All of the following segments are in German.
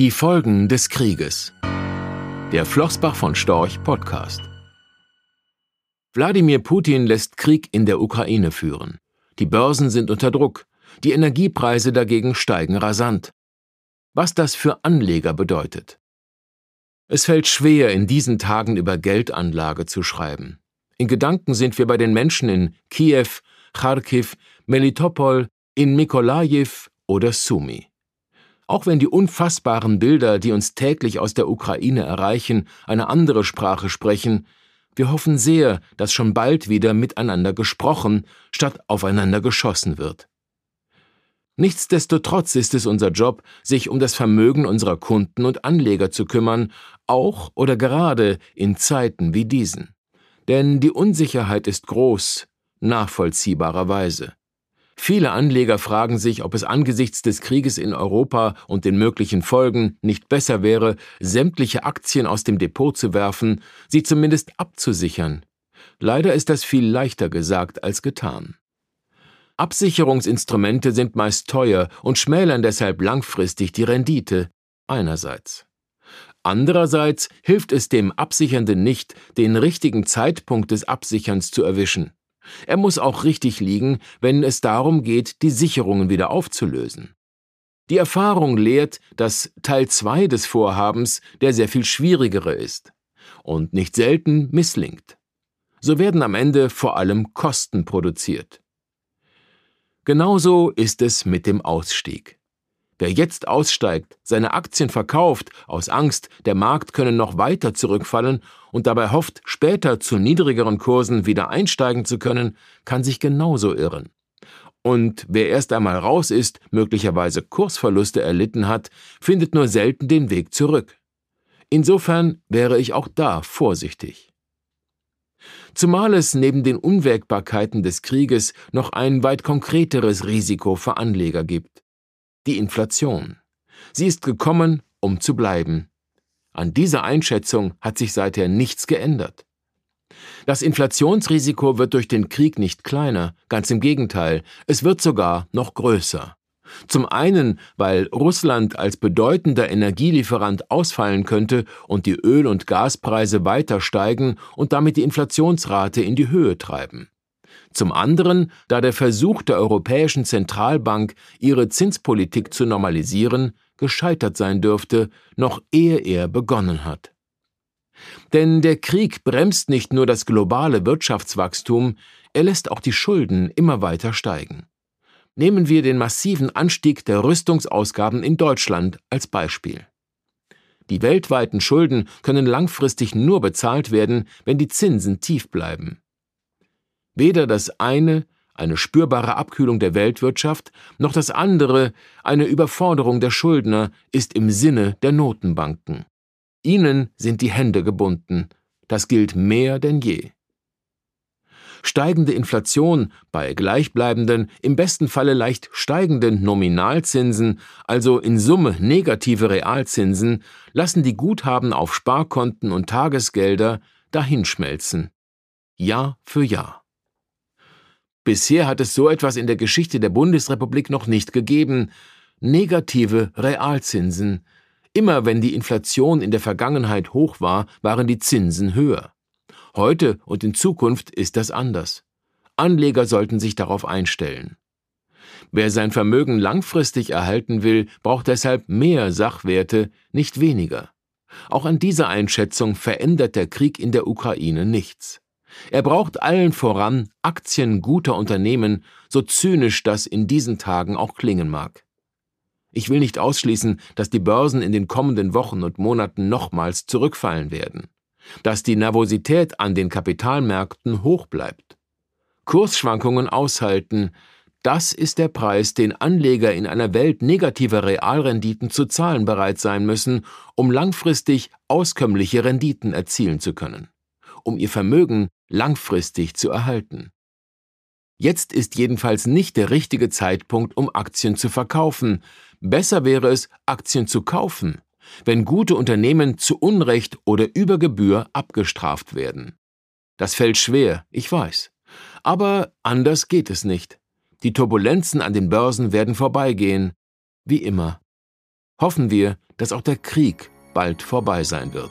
Die Folgen des Krieges. Der Flossbach von Storch Podcast. Wladimir Putin lässt Krieg in der Ukraine führen. Die Börsen sind unter Druck, die Energiepreise dagegen steigen rasant. Was das für Anleger bedeutet. Es fällt schwer, in diesen Tagen über Geldanlage zu schreiben. In Gedanken sind wir bei den Menschen in Kiew, Kharkiv, Melitopol, in Mikolajew oder Sumi. Auch wenn die unfassbaren Bilder, die uns täglich aus der Ukraine erreichen, eine andere Sprache sprechen, wir hoffen sehr, dass schon bald wieder miteinander gesprochen statt aufeinander geschossen wird. Nichtsdestotrotz ist es unser Job, sich um das Vermögen unserer Kunden und Anleger zu kümmern, auch oder gerade in Zeiten wie diesen. Denn die Unsicherheit ist groß, nachvollziehbarerweise. Viele Anleger fragen sich, ob es angesichts des Krieges in Europa und den möglichen Folgen nicht besser wäre, sämtliche Aktien aus dem Depot zu werfen, sie zumindest abzusichern. Leider ist das viel leichter gesagt als getan. Absicherungsinstrumente sind meist teuer und schmälern deshalb langfristig die Rendite einerseits. Andererseits hilft es dem Absichernden nicht, den richtigen Zeitpunkt des Absicherns zu erwischen. Er muss auch richtig liegen, wenn es darum geht, die Sicherungen wieder aufzulösen. Die Erfahrung lehrt, dass Teil 2 des Vorhabens der sehr viel schwierigere ist und nicht selten misslingt. So werden am Ende vor allem Kosten produziert. Genauso ist es mit dem Ausstieg. Wer jetzt aussteigt, seine Aktien verkauft, aus Angst, der Markt könne noch weiter zurückfallen und dabei hofft, später zu niedrigeren Kursen wieder einsteigen zu können, kann sich genauso irren. Und wer erst einmal raus ist, möglicherweise Kursverluste erlitten hat, findet nur selten den Weg zurück. Insofern wäre ich auch da vorsichtig. Zumal es neben den Unwägbarkeiten des Krieges noch ein weit konkreteres Risiko für Anleger gibt die Inflation. Sie ist gekommen, um zu bleiben. An dieser Einschätzung hat sich seither nichts geändert. Das Inflationsrisiko wird durch den Krieg nicht kleiner, ganz im Gegenteil, es wird sogar noch größer. Zum einen, weil Russland als bedeutender Energielieferant ausfallen könnte und die Öl- und Gaspreise weiter steigen und damit die Inflationsrate in die Höhe treiben. Zum anderen, da der Versuch der Europäischen Zentralbank, ihre Zinspolitik zu normalisieren, gescheitert sein dürfte, noch ehe er begonnen hat. Denn der Krieg bremst nicht nur das globale Wirtschaftswachstum, er lässt auch die Schulden immer weiter steigen. Nehmen wir den massiven Anstieg der Rüstungsausgaben in Deutschland als Beispiel. Die weltweiten Schulden können langfristig nur bezahlt werden, wenn die Zinsen tief bleiben. Weder das eine, eine spürbare Abkühlung der Weltwirtschaft, noch das andere, eine Überforderung der Schuldner, ist im Sinne der Notenbanken. Ihnen sind die Hände gebunden. Das gilt mehr denn je. Steigende Inflation bei gleichbleibenden, im besten Falle leicht steigenden Nominalzinsen, also in Summe negative Realzinsen, lassen die Guthaben auf Sparkonten und Tagesgelder dahinschmelzen. Jahr für Jahr. Bisher hat es so etwas in der Geschichte der Bundesrepublik noch nicht gegeben. Negative Realzinsen. Immer wenn die Inflation in der Vergangenheit hoch war, waren die Zinsen höher. Heute und in Zukunft ist das anders. Anleger sollten sich darauf einstellen. Wer sein Vermögen langfristig erhalten will, braucht deshalb mehr Sachwerte, nicht weniger. Auch an dieser Einschätzung verändert der Krieg in der Ukraine nichts. Er braucht allen voran Aktien guter Unternehmen, so zynisch das in diesen Tagen auch klingen mag. Ich will nicht ausschließen, dass die Börsen in den kommenden Wochen und Monaten nochmals zurückfallen werden, dass die Nervosität an den Kapitalmärkten hoch bleibt. Kursschwankungen aushalten, das ist der Preis, den Anleger in einer Welt negativer Realrenditen zu zahlen bereit sein müssen, um langfristig auskömmliche Renditen erzielen zu können um ihr Vermögen langfristig zu erhalten. Jetzt ist jedenfalls nicht der richtige Zeitpunkt, um Aktien zu verkaufen. Besser wäre es, Aktien zu kaufen, wenn gute Unternehmen zu Unrecht oder über Gebühr abgestraft werden. Das fällt schwer, ich weiß. Aber anders geht es nicht. Die Turbulenzen an den Börsen werden vorbeigehen, wie immer. Hoffen wir, dass auch der Krieg bald vorbei sein wird.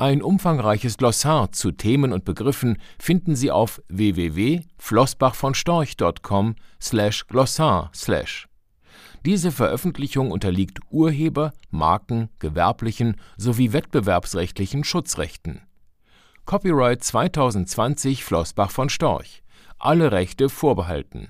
ein umfangreiches Glossar zu Themen und Begriffen finden Sie auf www.flossbachvonstorch.com/glossar/. Diese Veröffentlichung unterliegt Urheber-, Marken-, gewerblichen sowie wettbewerbsrechtlichen Schutzrechten. Copyright 2020 Flossbach von Storch. Alle Rechte vorbehalten